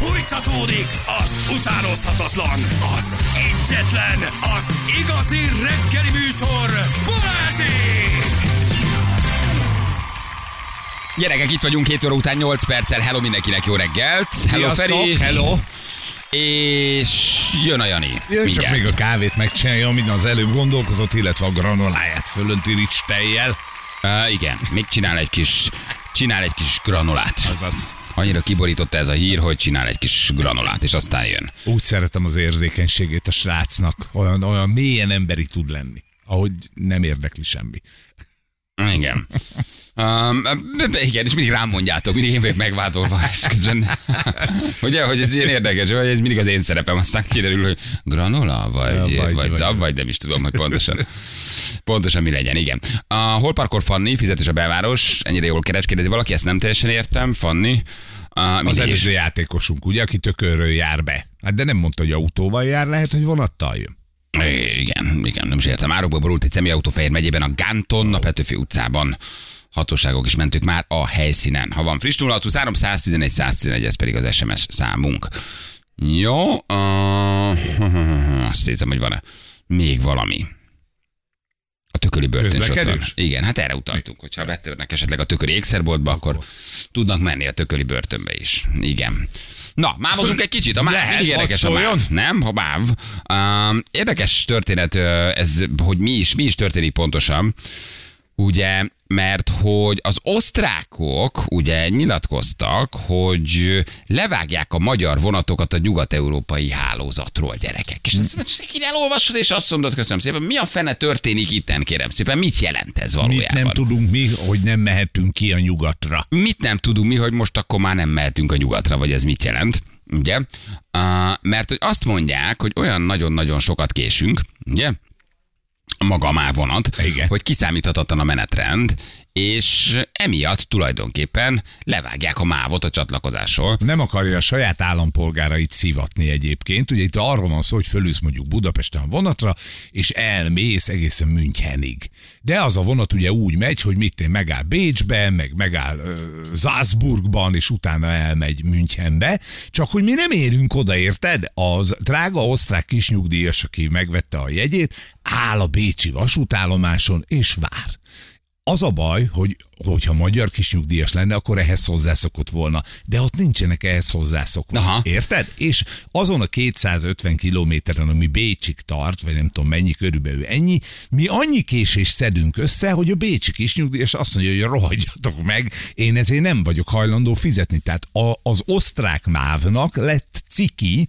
Fújtatódik az utánozhatatlan, az egyetlen, az igazi reggeli műsor, Balázsék! Gyerekek, itt vagyunk 2 óra után 8 perccel. Hello mindenkinek, jó reggelt. Hello Sziasztok, Feri. hello. És jön a Jani. Jön csak Mindjárt. még a kávét megcsinálja, amin az előbb gondolkozott, illetve a granoláját fölönti rics tejjel. Uh, igen, még csinál egy kis, csinál egy kis granulát. Azaz. Annyira kiborította ez a hír, hogy csinál egy kis granulát, és aztán jön. Úgy szeretem az érzékenységét a srácnak. Olyan, olyan mélyen emberi tud lenni. Ahogy nem érdekli semmi. Igen. Um, igen, és mindig rám mondjátok, mindig én vagyok megvádolva, és közben, ugye, hogy ez ilyen érdekes, hogy ez mindig az én szerepem, aztán kiderül, hogy granola, vagy, Ja, vagy, vagy, vagy vagy. zab, vagy nem is tudom, hogy pontosan. Pontosan mi legyen, igen. A hol parkol Fanni, fizetés a belváros, ennyire jól keres, kérdezi valaki, ezt nem teljesen értem, Fanni. Uh, Az előző játékosunk, ugye, aki tökörről jár be. Hát de nem mondta, hogy autóval jár, lehet, hogy vonattal jön. Igen, igen, nem is értem. Árokból borult egy személyautó Fehér megyében, a Gánton, a Petőfi utcában. Hatóságok is mentük már a helyszínen. Ha van friss 0623 111 111, ez pedig az SMS számunk. Jó, uh, azt nézem, hogy van-e még valami. A tököli börtön is ott van. Igen, hát erre utaltunk, hogyha betörnek esetleg a tököli ékszerboltba, akkor tudnak menni a tököli börtönbe is. Igen. Na, mávozunk egy kicsit, a máv Lehet, mindig érdekes a máv, nem? Ha máv. Um, érdekes történet ez, hogy mi is, mi is történik pontosan. Ugye, mert hogy az osztrákok ugye nyilatkoztak, hogy levágják a magyar vonatokat a nyugat-európai hálózatról, gyerekek. És ezt így elolvasod, és azt mondod, köszönöm szépen, mi a fene történik itten, kérem szépen, mit jelent ez Mit valójában? nem tudunk mi, hogy nem mehetünk ki a nyugatra. mit nem tudunk mi, hogy most akkor már nem mehetünk a nyugatra, vagy ez mit jelent, ugye? Uh, mert hogy azt mondják, hogy olyan nagyon-nagyon sokat késünk, ugye? Maga a MÁV vonat, Igen. hogy kiszámíthatatlan a menetrend, és emiatt tulajdonképpen levágják a mávot a csatlakozásról. Nem akarja a saját állampolgárait szivatni egyébként. Ugye itt arról van szó, hogy fölülsz mondjuk Budapesten a vonatra, és elmész egészen Münchenig. De az a vonat ugye úgy megy, hogy mit én megáll Bécsben, meg megáll uh, Salzburgban, és utána elmegy Münchenbe. Csak hogy mi nem érünk oda, érted? Az drága osztrák kisnyugdíjas, aki megvette a jegyét, áll a bécsi vasútállomáson, és vár. Az a baj, hogy hogyha magyar kisnyugdíjas lenne, akkor ehhez hozzászokott volna. De ott nincsenek ehhez hozzászokva. Aha. Érted? És azon a 250 kilométeren, ami Bécsig tart, vagy nem tudom mennyi, körülbelül ennyi, mi annyi késés szedünk össze, hogy a Bécsi kisnyugdíjas azt mondja, hogy rohadjatok meg, én ezért nem vagyok hajlandó fizetni. Tehát a, az osztrák mávnak lett ciki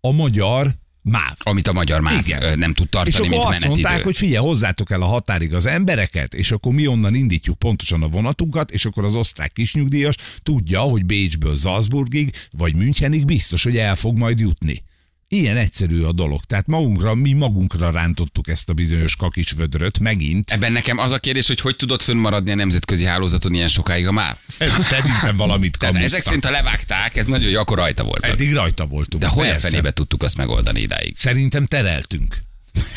a magyar máv. Amit a magyar MÁV Igen. nem tud És tartani, akkor mint azt menetidő. mondták, hogy figyelj, hozzátok el a határig az embereket, és akkor mi onnan indítjuk pontosan a vonatunkat, és akkor az osztrák kisnyugdíjas tudja, hogy Bécsből Salzburgig vagy Münchenig biztos, hogy el fog majd jutni. Ilyen egyszerű a dolog. Tehát magunkra, mi magunkra rántottuk ezt a bizonyos kakis vödröt megint. Ebben nekem az a kérdés, hogy hogy tudott fönnmaradni a nemzetközi hálózaton ilyen sokáig a MÁV? Szerintem valamit Tehát ezek kamusztak. szerint, ha levágták, ez nagyon jó, akkor rajta voltak. Eddig rajta voltunk. De Persze. fenébe tudtuk azt megoldani idáig? Szerintem tereltünk.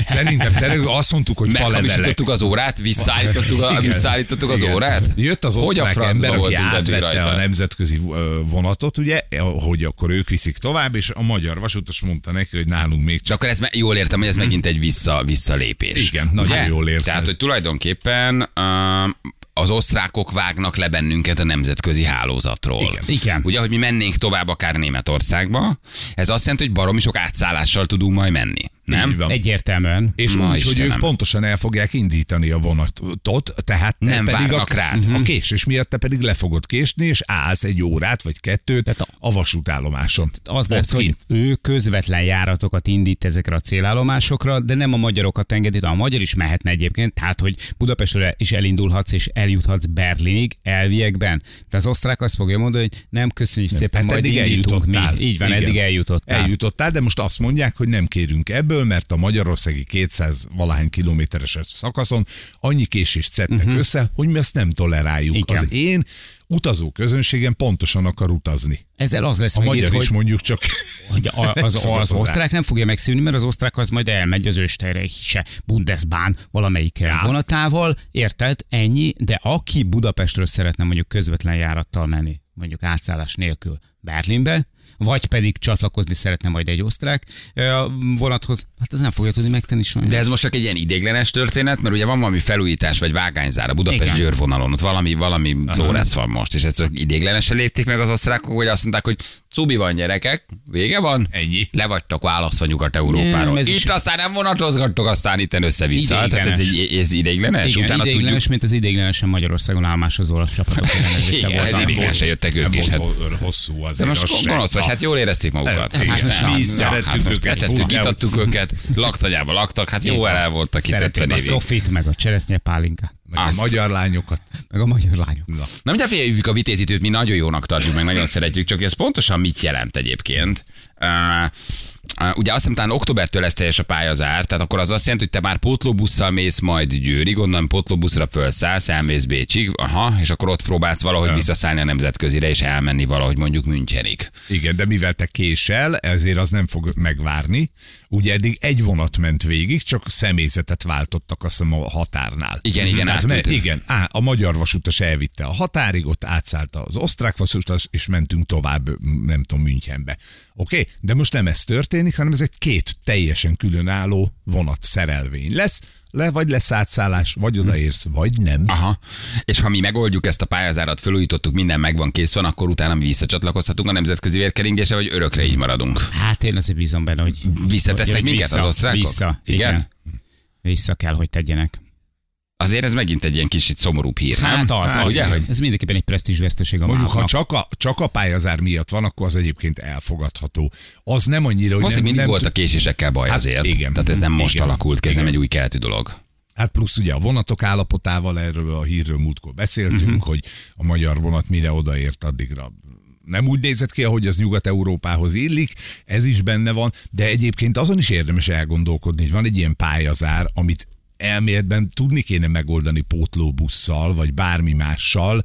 Szerintem tereltünk. Azt mondtuk, hogy falevelek. Az órát, visszaállítottuk, a, visszaállítottuk az Igen. órát? Jött az Hogy a osztrák ember, aki átvette a nemzetközi vonatot, ugye, hogy akkor ők viszik tovább, és a magyar vasutas mondta neki, hogy nálunk még De csak akkor ez me- jól értem, hogy ez megint egy vissza, visszalépés. Igen, nagyon jól érted. Tehát, hogy tulajdonképpen uh, az osztrákok vágnak le bennünket a nemzetközi hálózatról. Igen. Igen. Ugye, hogy mi mennénk tovább akár Németországba, ez azt jelenti, hogy baromi sok átszállással tudunk majd menni. Nem? Egyértelműen. És Ma úgy, hogy ők pontosan el fogják indítani a vonatot, tehát te Nem pedig várnak a, rád. a késés miatt te pedig le fogod késni, és állsz egy órát vagy kettőt Tehát a- a vasútállomáson. Az lesz, hogy ő közvetlen járatokat indít ezekre a célállomásokra, de nem a magyarokat engedi, a magyar is mehetne egyébként, tehát hogy Budapestről is elindulhatsz és eljuthatsz Berlinig elviekben. De az osztrák azt fogja mondani, hogy nem köszönjük szépen, Hát majd eddig indítunk mi. eljutottál. Így van, Igen. eddig eljutottál. Eljutottál, de most azt mondják, hogy nem kérünk ebből, mert a magyarországi 200 valahány kilométeres szakaszon annyi késést szedtek uh-huh. össze, hogy mi ezt nem toleráljuk. Igen. Az én utazó közönségem pontosan akar utazni. Ezzel az lesz A magyar itt, is hogy, mondjuk csak hogy a, az, az hozzá. osztrák nem fogja megszűnni, mert az osztrák az majd elmegy az Österreichische Bundesbahn valamelyik ja. vonatával, érted? Ennyi, de aki Budapestről szeretne mondjuk közvetlen járattal menni, mondjuk átszállás nélkül Berlinbe, vagy pedig csatlakozni szeretne majd egy osztrák vonathoz, hát ez nem fogja tudni megtenni sajnos. De ez most csak egy ilyen idéglenes történet, mert ugye van valami felújítás vagy vágányzár a Budapest Igen. Győr vonalon, ott valami, valami zóresz van most, és ezt csak idéglenesen lépték meg az osztrákok, hogy azt mondták, hogy cubi van gyerekek, vége van, Ennyi. le vagytok választva Nyugat-Európáról. Itt is- aztán nem vonatozgattok, aztán itt össze-vissza. Tehát ez, egy, ez ideiglenes? Igen, Utána ideiglenes, mint az ideiglenesen Magyarországon állmás olasz csapatok Igen, ideiglenesen jöttek ők is. Hát. hosszú az De most gonosz vagy, hát jól érezték magukat. Hát, igen. Hát, Mi na, szerettük hát most őket, betettük, fú, kitattuk őket, laktanyába laktak, hát jó el voltak itt 50 Szeretem a évig. Sofit, meg a cseresznye pálinkát, Meg a Azt. magyar lányokat. meg a magyar lányok. Na. Na, mindjárt figyeljük a vitézítőt, mi nagyon jónak tartjuk, meg nagyon szeretjük, csak ez pontosan mit jelent egyébként? Uh, uh, ugye azt hiszem, talán októbertől lesz teljes a pályazár, tehát akkor az azt jelenti, hogy te már pótlóbusszal mész majd Győrig, onnan pótlóbuszra fölszállsz, elmész Bécsig, aha, és akkor ott próbálsz valahogy visszaszállni a nemzetközire, és elmenni valahogy mondjuk Münchenig. Igen, de mivel te késel, ezért az nem fog megvárni. Ugye eddig egy vonat ment végig, csak személyzetet váltottak azt hiszem a határnál. Igen, igen, Mert, átült. igen, á, a magyar vasutas elvitte a határig, ott átszállt az osztrák vasutas, és mentünk tovább, nem tudom, Münchenbe. Oké? Okay? De most nem ez történik, hanem ez egy két teljesen különálló vonat szerelvény lesz, le vagy lesz átszállás, vagy odaérsz, vagy nem. Aha. És ha mi megoldjuk ezt a pályázárat, felújítottuk, minden megvan, kész van, akkor utána mi visszacsatlakozhatunk a nemzetközi vérkeringése, vagy örökre így maradunk. Hát én azért bízom benne, hogy... Visszatesznek minket az osztrákok? Vissza, Igen? igen. Vissza kell, hogy tegyenek. Azért ez megint egy ilyen kicsit szomorúbb hír, nem? Hát az, Hát, az, ugye, hogy ez mindenképpen egy presztízsveszteség a Mondjuk, ha csak a, csak a pályázár miatt van, akkor az egyébként elfogadható. Az nem annyira, hogy Valószínűleg nem, mindig nem volt a késésekkel baj Hát azért. igen. Tehát ez nem most Igen. alakult ki, ez nem egy új keletű dolog. Hát plusz ugye a vonatok állapotával erről a hírről múltkor beszéltünk, uh-huh. hogy a magyar vonat mire odaért addigra nem úgy nézett ki, ahogy az Nyugat-Európához illik, ez is benne van, de egyébként azon is érdemes elgondolkodni, hogy van egy ilyen pályazár, amit elméletben tudni kéne megoldani pótlóbusszal, vagy bármi mással,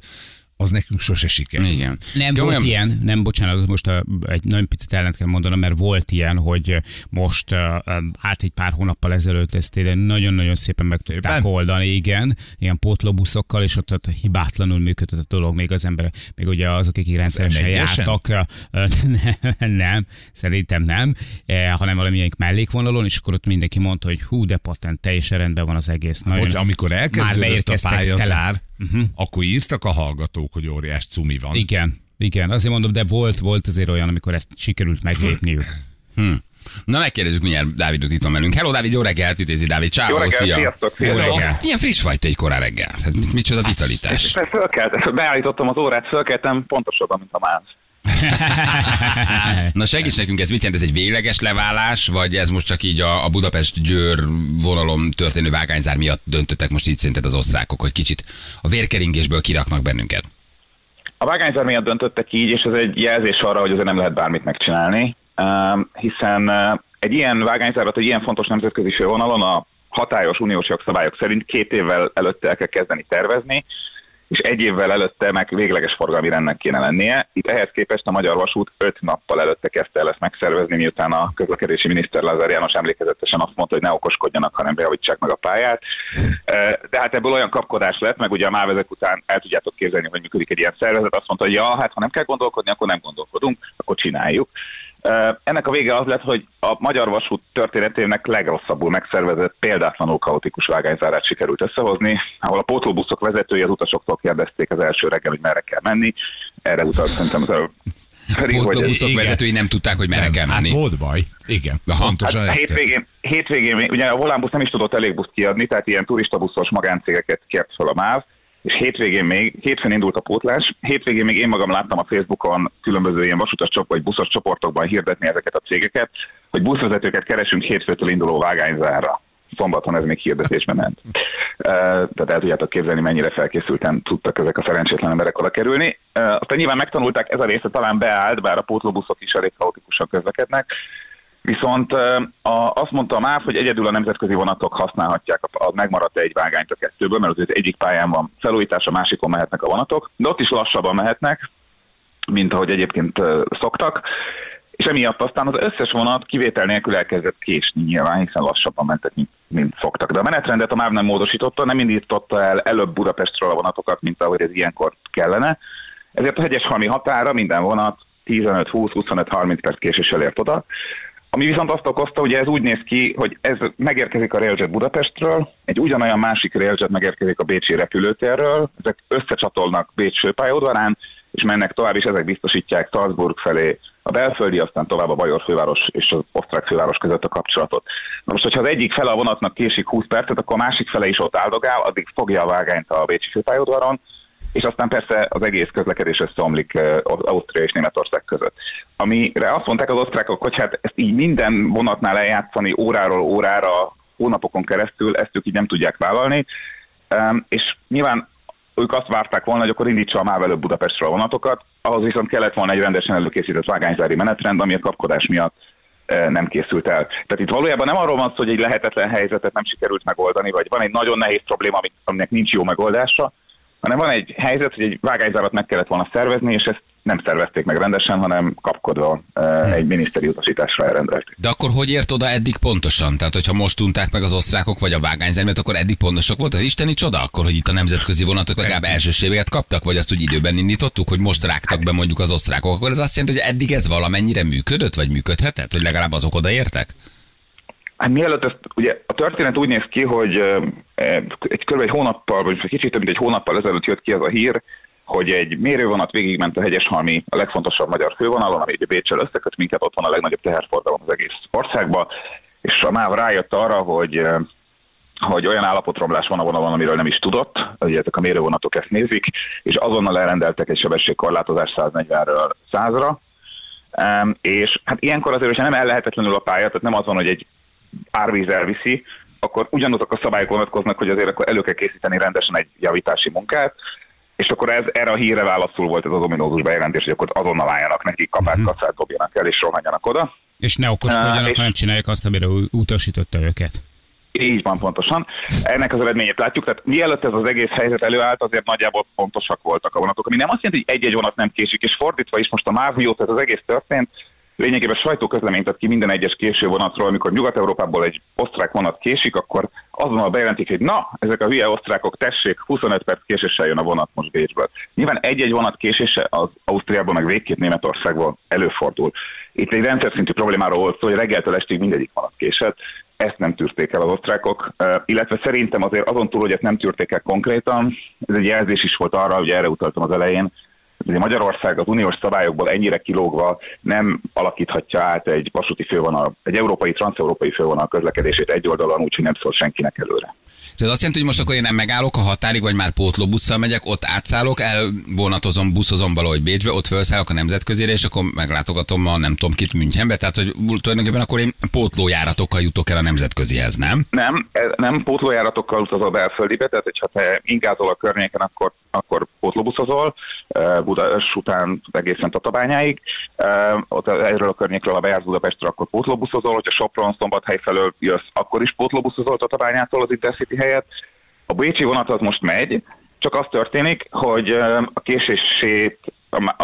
az nekünk sose sikerül. Igen. Nem Jó, volt olyan- ilyen, nem, bocsánat, most egy nagyon picit ellent kell mondanom, mert volt ilyen, hogy most uh, át egy pár hónappal ezelőtt ezt nagyon-nagyon szépen meg tudták oldani, igen, ilyen pótlóbuszokkal, és ott, ott hibátlanul működött a dolog, még az ember, még ugye azok, akik rendszeresen M1-esen? jártak, nem, nem, szerintem nem, eh, hanem valamilyen mellékvonalon, és akkor ott mindenki mondta, hogy hú, de patent, teljesen rendben van az egész. Nagyon, Hogy amikor már elkezdődött a pályazár, tele. uh-huh. akkor írtak a hallgatók, hogy óriás cumi van. Igen, igen, azért mondom, de volt, volt azért olyan, amikor ezt sikerült meglépniük. Hm. Na megkérdezzük mindjárt Dávidot itt van velünk. Hello Dávid, jó reggelt, ütézi Dávid. Ciao, Jó reggelt, szia. sziasztok, Jó reggelt. Milyen friss vagy te egy korán reggel? Hát mit, micsoda vitalitás. És fölkelt, beállítottam az órát, fölkeltem pontosabban, mint a máz. Na segíts nekünk, ez mit jelent? Ez egy végleges leválás, vagy ez most csak így a, a Budapest-Győr vonalon történő vágányzár miatt döntöttek most így szerinted az osztrákok, hogy kicsit a vérkeringésből kiraknak bennünket? A vágányzár miatt döntöttek így, és ez egy jelzés arra, hogy azért nem lehet bármit megcsinálni, hiszen egy ilyen vágányzárat, egy ilyen fontos nemzetközi fővonalon a hatályos uniós jogszabályok szerint két évvel előtte el kell kezdeni tervezni, és egy évvel előtte meg végleges forgalmi rendnek kéne lennie. Itt ehhez képest a Magyar Vasút öt nappal előtte kezdte el ezt megszervezni, miután a közlekedési miniszter Lázár János emlékezetesen azt mondta, hogy ne okoskodjanak, hanem bejavítsák meg a pályát. Eh, De hát ebből olyan kapkodás lett, meg ugye a mávezek után el tudjátok képzelni, hogy működik egy ilyen szervezet, azt mondta, hogy ja, hát ha nem kell gondolkodni, akkor nem gondolkodunk, akkor csináljuk. Ennek a vége az lett, hogy a Magyar Vasút történetének legrosszabbul megszervezett, példátlanul kaotikus vágányzárát sikerült összehozni, ahol a pótlóbuszok vezetői az utasoktól kérdezték az első reggel, hogy merre kell menni. Erre utalt szerintem az a Pótlóbuszok vezetői nem tudták, hogy merre Nem, kell hát menni. volt baj. Igen, Aha. pontosan Hát hétvégén, hétvégén, ugye a Volánbusz nem is tudott elég buszt kiadni, tehát ilyen turistabuszos magáncégeket kért fel a MÁV, és hétvégén még, hétfőn indult a pótlás, hétvégén még én magam láttam a Facebookon különböző ilyen vasutas csop, vagy buszos csoportokban hirdetni ezeket a cégeket, hogy buszvezetőket keresünk hétfőtől induló vágányzárra. Szombaton ez még hirdetésben ment. Tehát el tudjátok képzelni, mennyire felkészülten tudtak ezek a szerencsétlen emberek oda kerülni. Aztán nyilván megtanulták, ez a része talán beállt, bár a pótlóbuszok is elég kaotikusan közlekednek. Viszont a, azt mondta a MÁV, hogy egyedül a nemzetközi vonatok használhatják a, a megmaradt egy vágányt a kettőből, mert az egyik pályán van felújítás, a másikon mehetnek a vonatok, de ott is lassabban mehetnek, mint ahogy egyébként szoktak, és emiatt aztán az összes vonat kivétel nélkül elkezdett késni nyilván, hiszen lassabban mentek, mint, mint szoktak. De a menetrendet a MÁV nem módosította, nem indította el előbb Budapestről a vonatokat, mint ahogy ez ilyenkor kellene. Ezért a Hegyeshalmi határa minden vonat 15, 20, 25, 30 perc késéssel ért oda. Ami viszont azt okozta, hogy ez úgy néz ki, hogy ez megérkezik a Railjet Budapestről, egy ugyanolyan másik Railjet megérkezik a Bécsi repülőtérről, ezek összecsatolnak Bécs főpályaudvarán, és mennek tovább, és ezek biztosítják Salzburg felé a belföldi, aztán tovább a Bajor főváros és az osztrák főváros között a kapcsolatot. Na most, hogyha az egyik fele a vonatnak késik 20 percet, akkor a másik fele is ott áldogál, addig fogja a vágányt a Bécsi főpályaudvaron, és aztán persze az egész közlekedés összeomlik Ausztria és Németország között. Amire azt mondták az osztrákok, hogy hát ezt így minden vonatnál eljátszani óráról órára, hónapokon keresztül, ezt ők így nem tudják vállalni, és nyilván ők azt várták volna, hogy akkor indítsa a MÁV előbb Budapestről a vonatokat, ahhoz viszont kellett volna egy rendesen előkészített vágányzári menetrend, ami a kapkodás miatt nem készült el. Tehát itt valójában nem arról van szó, hogy egy lehetetlen helyzetet nem sikerült megoldani, vagy van egy nagyon nehéz probléma, ami- aminek nincs jó megoldása, hanem van egy helyzet, hogy egy vágányzárat meg kellett volna szervezni, és ezt nem szervezték meg rendesen, hanem kapkodva eh, egy miniszteri utasításra elrendelték. De akkor hogy ért oda eddig pontosan? Tehát, hogyha most unták meg az osztrákok vagy a vágányzermet, akkor eddig pontosak volt az isteni csoda, akkor, hogy itt a nemzetközi vonatok legalább elsőséget kaptak, vagy azt úgy időben indítottuk, hogy most rágtak be mondjuk az osztrákok, akkor ez azt jelenti, hogy eddig ez valamennyire működött, vagy működhetett, hogy legalább azok odaértek? Hát mielőtt ezt, ugye a történet úgy néz ki, hogy egy kb. egy hónappal, vagy kicsit több mint egy hónappal ezelőtt jött ki az a hír, hogy egy mérővonat végigment a Hegyeshalmi, a legfontosabb magyar fővonalon, ami ugye Bécsel összeköt minket, ott van a legnagyobb teherforgalom az egész országban, és a MÁV rájött arra, hogy hogy olyan állapotromlás van a vonalon, amiről nem is tudott, ugye ezek a mérővonatok ezt nézik, és azonnal elrendeltek egy sebességkorlátozás 140-ről 100-ra, Em, és hát ilyenkor azért, hogyha nem ellehetetlenül a pálya, tehát nem az van, hogy egy árvíz elviszi, akkor ugyanazok a szabályok vonatkoznak, hogy azért akkor elő kell készíteni rendesen egy javítási munkát, és akkor ez erre a hírre válaszul volt ez az ominózus bejelentés, hogy akkor azonnal álljanak neki, kapát, Mhm. kacát dobjanak el, és rohanjanak oda. És ne okoskodjanak, és- hanem csinálják azt, amire utasította őket. Így van pontosan. Ennek az eredményét látjuk, tehát mielőtt ez az egész helyzet előállt, azért nagyjából pontosak voltak a vonatok, ami nem azt jelenti, hogy egy-egy vonat nem késik, és fordítva is most a MÁV mióta ez az egész történt, lényegében sajtóközleményt ad ki minden egyes késő vonatról, amikor Nyugat-Európából egy osztrák vonat késik, akkor azonnal bejelentik, hogy na, ezek a hülye osztrákok, tessék, 25 perc késéssel jön a vonat most Bécsből. Nyilván egy-egy vonat késése az Ausztriából, meg végképp Németországból előfordul. Itt egy rendszer szintű problémáról volt szó, hogy reggeltől estig mindegyik vonat késett, ezt nem tűrték el az osztrákok, illetve szerintem azért azon túl, hogy ezt nem tűrték el konkrétan, ez egy jelzés is volt arra, hogy erre utaltam az elején, Ugye Magyarország az uniós szabályokból ennyire kilógva nem alakíthatja át egy vasúti fővonal, egy európai, transeurópai fővonal közlekedését egy oldalon úgy, hogy nem szól senkinek előre. Ez azt jelenti, hogy most akkor én nem megállok a határig, vagy már pótlóbusszal megyek, ott átszállok, elvonatozom, buszozom valahogy Bécsbe, ott felszállok a nemzetközére, és akkor meglátogatom a nem tudom kit Münchenbe, tehát hogy tulajdonképpen akkor én pótlójáratokkal jutok el a nemzetközihez, nem? Nem, nem pótlójáratokkal utazol belföldibe, tehát hogyha te ingázol a környéken, akkor, akkor pótlóbuszozol, Budapest után egészen Tatabányáig, ott erről a környékről, ha bejársz Budapestre, akkor pótlóbuszozol, hogyha Sopron, Szombathely felől jössz, akkor is pótlóbuszozol Tatabányától az Intercity helyett. A Bécsi vonat az most megy, csak az történik, hogy a késését a-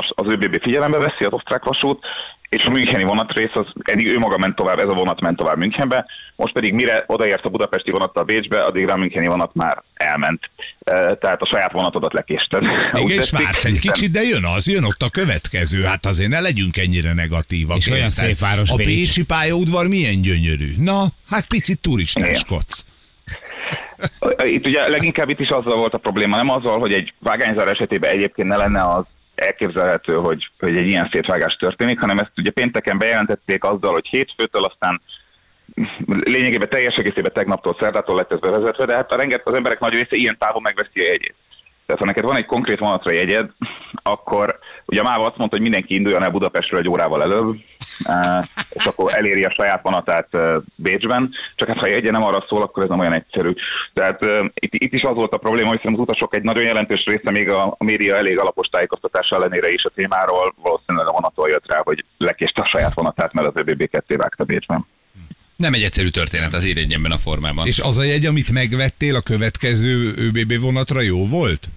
az ÖBB figyelembe veszi, az osztrák vasút, és a Müncheni vonatrész, az eddig ő maga ment tovább, ez a vonat ment tovább Münchenbe, most pedig mire odaért a budapesti vonattal Bécsbe, addigra a Müncheni vonat már elment. E, Tehát a saját vonatodat lekésted. Igen, és vársz egy kicsit, de jön az, jön ott a következő. Hát azért ne legyünk ennyire negatívak. És olyan szép város A Bécs. Bécsi pályaudvar milyen gyönyörű. Na, hát picit turistáskodsz. Itt ugye leginkább itt is azzal volt a probléma, nem azzal, hogy egy vágányzár esetében egyébként ne lenne az elképzelhető, hogy, hogy egy ilyen szétvágás történik, hanem ezt ugye pénteken bejelentették azzal, hogy hétfőtől aztán lényegében teljes egészében tegnaptól, szerdától lett ez bevezetve, de hát a renget az emberek nagy része ilyen távon megveszi a jegyét. Tehát ha neked van egy konkrét vonatra jegyed, akkor ugye a MÁV azt mondta, hogy mindenki induljon el Budapestről egy órával előbb, eh, és akkor eléri a saját vonatát eh, Bécsben, csak hát ha a jegye nem arra szól, akkor ez nem olyan egyszerű. Tehát eh, itt, itt is az volt a probléma, hogy szerintem az utasok egy nagyon jelentős része még a, a média elég alapos tájékoztatása ellenére is a témáról valószínűleg a vonattól jött rá, hogy lekéste a saját vonatát, mert az ÖBB ketté vágta Bécsben. Nem egy egyszerű történet az ebben a formában. És az a jegy, amit megvettél a következő ÖBB vonatra, jó volt?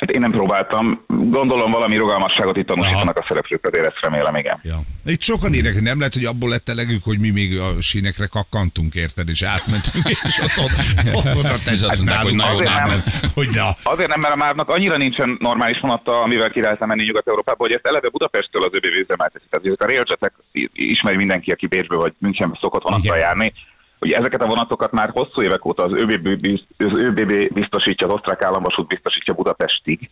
Hát én nem próbáltam. Gondolom valami rugalmasságot itt tanúsítanak a szereplők, azért ezt remélem, igen. Ja. Itt sokan írják, hogy nem lehet, hogy abból lett elegük, hogy mi még a sínekre kakkantunk, érted, és átmentünk, és ott, ott, ott, ott És azt mondták, hogy na jó, Azért nem, nem. hogy na. Azért nem, mert a mávnak annyira nincsen normális vonata, amivel ki lehetne menni Nyugat-Európába, hogy ezt eleve Budapesttől az ÖBB üzemelteti. Tehát ezek a railjetek ismeri mindenki, aki Bécsbe vagy Münchenbe szokott vonattal Igen. járni. Hogy ezeket a vonatokat már hosszú évek óta az ÖBB, az ÖBB biztosítja, az osztrák államvasút biztosítja Budapestig.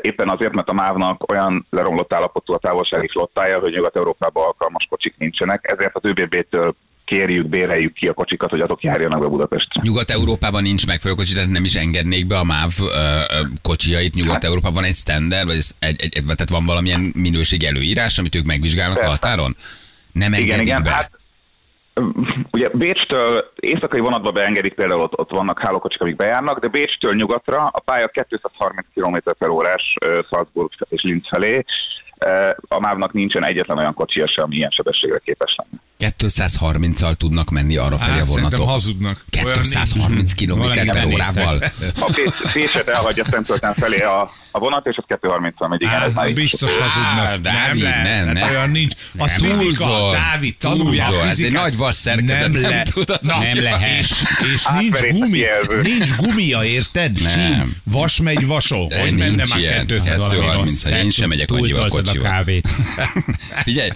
Éppen azért, mert a MÁV-nak olyan leromlott állapotú a távolsági flottája, hogy Nyugat-Európában alkalmas kocsik nincsenek, ezért az ÖBB-től kérjük, béreljük ki a kocsikat, hogy azok járjanak be Budapestre. Nyugat-Európában nincs megfelelő kocsi, tehát nem is engednék be a MÁV ö, kocsiait. Nyugat-Európában van egy standard, vagy egy, egy, egy, tehát van valamilyen minőség előírás, amit ők megvizsgálnak a Persze. határon? Nem engedik Igen, igen. be? Hát, ugye Bécstől éjszakai vonatba beengedik, például ott, ott vannak hálókocsik, amik bejárnak, de Bécstől nyugatra a pálya 230 km per órás Salzburg és Linz felé. A MÁV-nak nincsen egyetlen olyan kocsia sem, ami ilyen sebességre képes lenne. 230-al tudnak menni arra felé Hát, a szerintem vonatok. hazudnak. Olyan nincs. 230 km per órával. A Pécs- Pécset elhagyja Szentölten felé a, a vonat, és az 230-al megy, igen, ez már biztos Á, hazudnak. Dávid, nem, lehet, nem, hát nem. olyan nincs. Az Nem. fizika. Dávid, tanulják Túlzol. Ez egy nagy vas szerkezet, nem le- tudod. Na, Nem lehet. És, és nincs a gumi, nincs gumia, érted? Nem. Vas megy vasó. Hogy menne már ilyen. 200 Ez valami valami rossz. rossz. Én sem megyek annyival a kávét. Figyelj,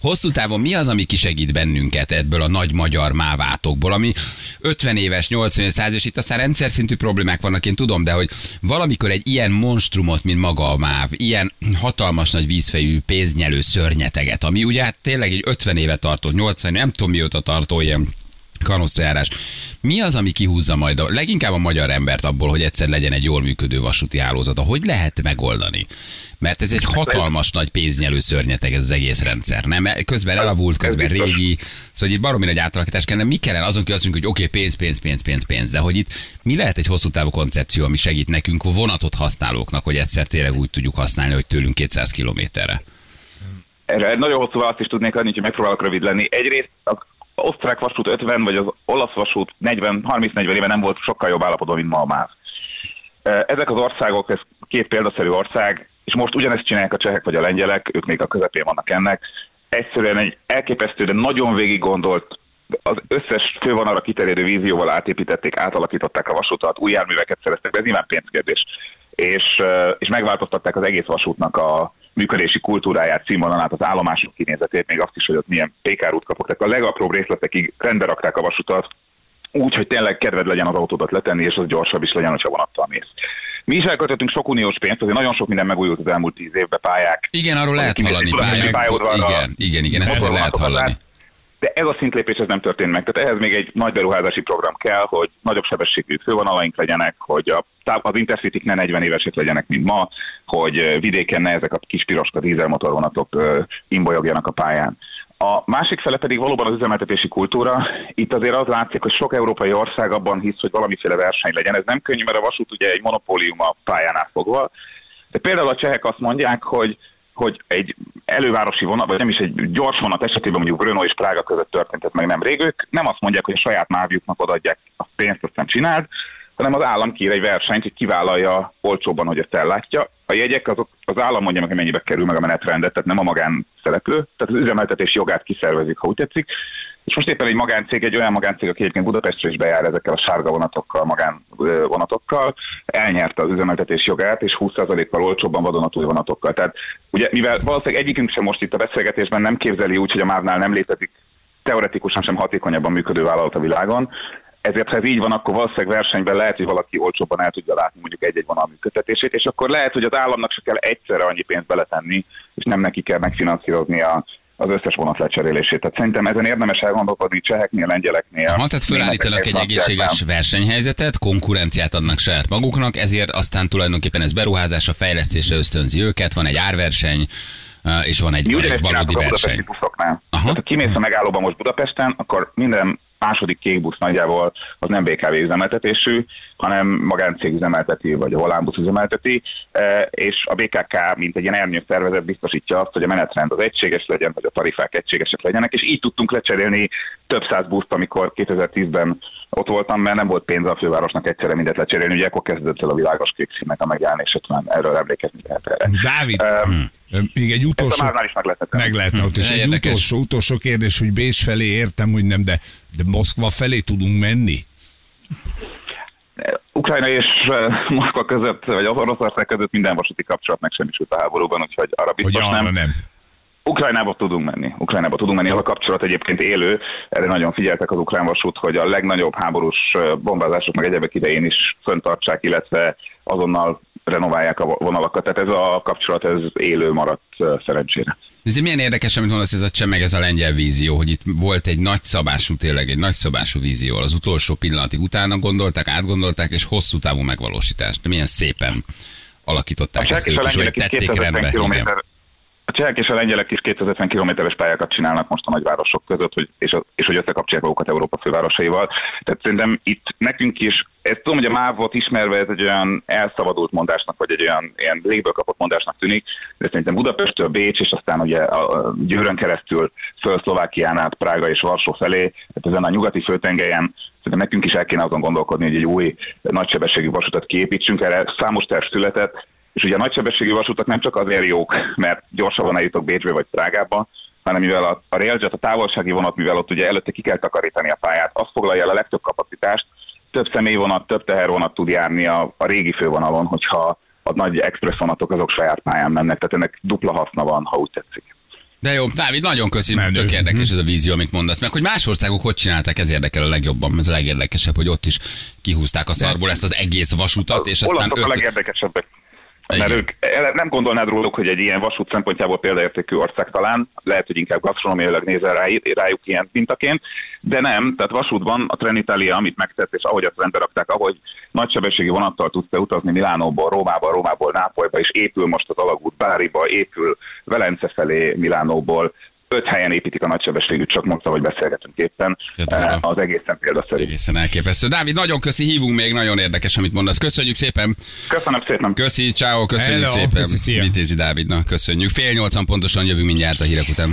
hosszú távon mi az, ami kisegít bennünket ebből a nagy magyar mávátokból, ami 50 éves, 80 éves, 100 éves, itt aztán rendszer szintű problémák vannak, én tudom, de hogy valamikor egy ilyen monstrumot, mint maga a máv, ilyen hatalmas nagy vízfejű pénznyelő szörnyeteget, ami ugye hát tényleg egy 50 éve tartó, 80, nem tudom mióta tartó ilyen kanosszajárás. Mi az, ami kihúzza majd a, leginkább a magyar embert abból, hogy egyszer legyen egy jól működő vasúti hálózata? Hogy lehet megoldani? Mert ez egy hatalmas nagy pénznyelő szörnyeteg ez az egész rendszer. Nem? Közben elavult, közben régi. Szóval itt baromi nagy átalakítás kellene. Mi kellene azon, hogy azt mondjuk, hogy oké, okay, pénz, pénz, pénz, pénz, pénz. De hogy itt mi lehet egy hosszú távú koncepció, ami segít nekünk, vonatot használóknak, hogy egyszer tényleg úgy tudjuk használni, hogy tőlünk 200 kilométerre. Erre egy nagyon hosszú választ is tudnék adni, hogy megpróbálok rövid lenni. Egyrészt osztrák vasút 50, vagy az olasz vasút 40, 30-40 éve nem volt sokkal jobb állapotban, mint ma a MÁV. Ezek az országok, ez két példaszerű ország, és most ugyanezt csinálják a csehek vagy a lengyelek, ők még a közepén vannak ennek. Egyszerűen egy elképesztő, de nagyon végig gondolt, az összes fővonalra kiterjedő vízióval átépítették, átalakították a vasutat, új járműveket szereztek be, ez nyilván pénzkérdés. És, eh, és megváltoztatták az egész vasútnak a működési kultúráját, színvonalát, az állomások kinézetét, még azt is, hogy ott milyen pékárút kapok. Tehát a legapróbb részletekig rendbe rakták a vasutat, úgy, hogy tényleg kedved legyen az autódat letenni, és az gyorsabb is legyen, hogyha vonattal mész. Mi is elköltöttünk sok uniós pénzt, azért nagyon sok minden megújult az elmúlt tíz évben pályák. Igen, arról lehet hallani pályák. pályaudvarra, Igen, igen, igen, ezt lehet hallani. De ez a szintlépés ez nem történt meg. Tehát ehhez még egy nagy beruházási program kell, hogy nagyobb sebességű fővonalaink legyenek, hogy a, az intercity ne 40 évesek legyenek, mint ma, hogy vidéken ne ezek a kis piroska dízelmotorvonatok imbolyogjanak a pályán. A másik fele pedig valóban az üzemeltetési kultúra. Itt azért az látszik, hogy sok európai ország abban hisz, hogy valamiféle verseny legyen. Ez nem könnyű, mert a vasút ugye egy monopólium a pályánál fogva. De például a csehek azt mondják, hogy hogy egy elővárosi vonat, vagy nem is egy gyors vonat esetében mondjuk Brno és Prága között történt meg nem rég, ők nem azt mondják, hogy a saját mávjuknak odaadják a pénzt, aztán csináld, hanem az állam kír egy versenyt, hogy kivállalja olcsóban, hogy ezt ellátja. A jegyek azok az állam mondja meg, hogy mennyibe kerül meg a menetrendet, tehát nem a magán szereplő, tehát az üzemeltetés jogát kiszervezik, ha úgy tetszik. És most éppen egy magáncég, egy olyan magáncég, aki egyébként Budapestre is bejár ezekkel a sárga vonatokkal, magán ö, vonatokkal, elnyerte az üzemeltetés jogát, és 20%-kal olcsóbban vadonatúj vonatokkal. Tehát ugye, mivel valószínűleg egyikünk sem most itt a beszélgetésben nem képzeli úgy, hogy a MÁV-nál nem létezik teoretikusan sem hatékonyabban működő vállalat a világon, ezért ha ez így van, akkor valószínűleg versenyben lehet, hogy valaki olcsóbban el tudja látni mondjuk egy-egy vonal működtetését, és akkor lehet, hogy az államnak se kell egyszerre annyi pénzt beletenni, és nem neki kell megfinanszírozni a, az összes vonat lecserélését. Tehát szerintem ezen érdemes elgondolkodni cseheknél, lengyeleknél. Ha, tehát fölállítanak egy egészséges versenyhelyzetet, konkurenciát adnak saját maguknak, ezért aztán tulajdonképpen ez beruházásra, fejlesztésre ösztönzi őket, van egy árverseny, és van egy, Mi van egy valódi verseny. Aha. Tehát ha kimész a megállóba most Budapesten, akkor minden második kék nagyjából az nem BKV üzemeltetésű, hanem magáncég üzemelteti, vagy a volánbusz üzemelteti, eh, és a BKK, mint egy ilyen ernyő szervezet biztosítja azt, hogy a menetrend az egységes legyen, hogy a tarifák egységesek legyenek, és így tudtunk lecserélni több száz buszt, amikor 2010-ben ott voltam, mert nem volt pénz a fővárosnak egyszerre mindet lecserélni, ugye akkor kezdődött el a világos kék színnek a megjelenését, már erről emlékezni lehet erre. Dávid, Um, még egy ezt utolsó... a márnál is meg lehetett tenni. Meg lehetne ott, és Ne, egy érdekes. utolsó, utolsó kérdés, hogy Bécs felé értem, hogy nem, de, de Moszkva felé tudunk menni? Ukrajna és Moszkva között, vagy az Oroszország között minden vasúti kapcsolat megsemmisült a háborúban, úgyhogy arra Hogy biztos arra nem. nem. Ukrajnába tudunk menni. Ukrajnába tudunk menni. Az a kapcsolat egyébként élő. Erre nagyon figyeltek az ukrán vasút, hogy a legnagyobb háborús bombázások meg egyebek idején is föntartsák, illetve azonnal renoválják a vonalakat. Tehát ez a kapcsolat ez élő maradt szerencsére. Ez milyen érdekes, amit mondasz, ez a cseh, meg ez a lengyel vízió, hogy itt volt egy nagyszabású, tényleg egy nagyszabású vízió. Az utolsó pillanatig utána gondolták, átgondolták, és hosszú távú megvalósítás. De milyen szépen alakították A ezt és is tették 250 rendbe. Kilométer, a csehek és a lengyelek is 250 kilométeres pályákat csinálnak most a nagyvárosok között, hogy, és, a, és hogy összekapcsolják magukat Európa fővárosaival. Tehát szerintem itt nekünk is, ezt tudom, hogy a mávot ismerve ez egy olyan elszabadult mondásnak, vagy egy olyan ilyen légből kapott mondásnak tűnik, de szerintem Budapesttől Bécs, és aztán ugye a Győrön keresztül föl Szlovákián át Prága és Varsó felé, tehát ezen a nyugati főtengelyen Szerintem nekünk is el kéne azon gondolkodni, hogy egy új nagysebességű vasutat kiépítsünk. Erre számos terv született, és ugye a nagysebességű vasutak nem csak azért jók, mert gyorsabban eljutok Bécsbe vagy Prágába, hanem mivel a, a Railjet, a távolsági vonat, mivel ott ugye előtte ki kell takarítani a pályát, az foglalja el a legtöbb kapacitást, több személyvonat, több tehervonat tud járni a, a régi fővonalon, hogyha a nagy express vonatok azok saját pályán mennek, tehát ennek dupla haszna van, ha úgy tetszik. De jó, Dávid, nagyon köszönöm, Menő. tök érdekes ez a vízió, amit mondasz. Meg hogy más országok hogy csinálták, ez érdekel a legjobban, ez a legérdekesebb, hogy ott is kihúzták a szarból ezt az egész vasutat, és aztán olaszok a öt... legérdekesebbek. Mert ők nem gondolnád róluk, hogy egy ilyen vasút szempontjából példaértékű ország talán, lehet, hogy inkább gasztronómiailag nézel rá, rájuk ilyen mintaként, de nem, tehát vasútban a Trenitalia, amit megtett, és ahogy azt rendbe rakták, ahogy nagysebességi vonattal tudsz utazni Milánóból, Rómába, Rómából Nápolyba, és épül most az alagút Báriba, épül Velence felé Milánóból, öt helyen építik a nagysebességű, csak most, ahogy beszélgetünk éppen, durva. eh, az egészen példaszerű. Egészen elképesztő. Dávid, nagyon köszi, hívunk még, nagyon érdekes, amit mondasz. Köszönjük szépen. Köszönöm szépen! Köszi, ciao, köszönjük Hello, szépen. köszi. Vitézi Dávidnak köszönjük. Fél nyolcan pontosan jövünk mindjárt a hírek után.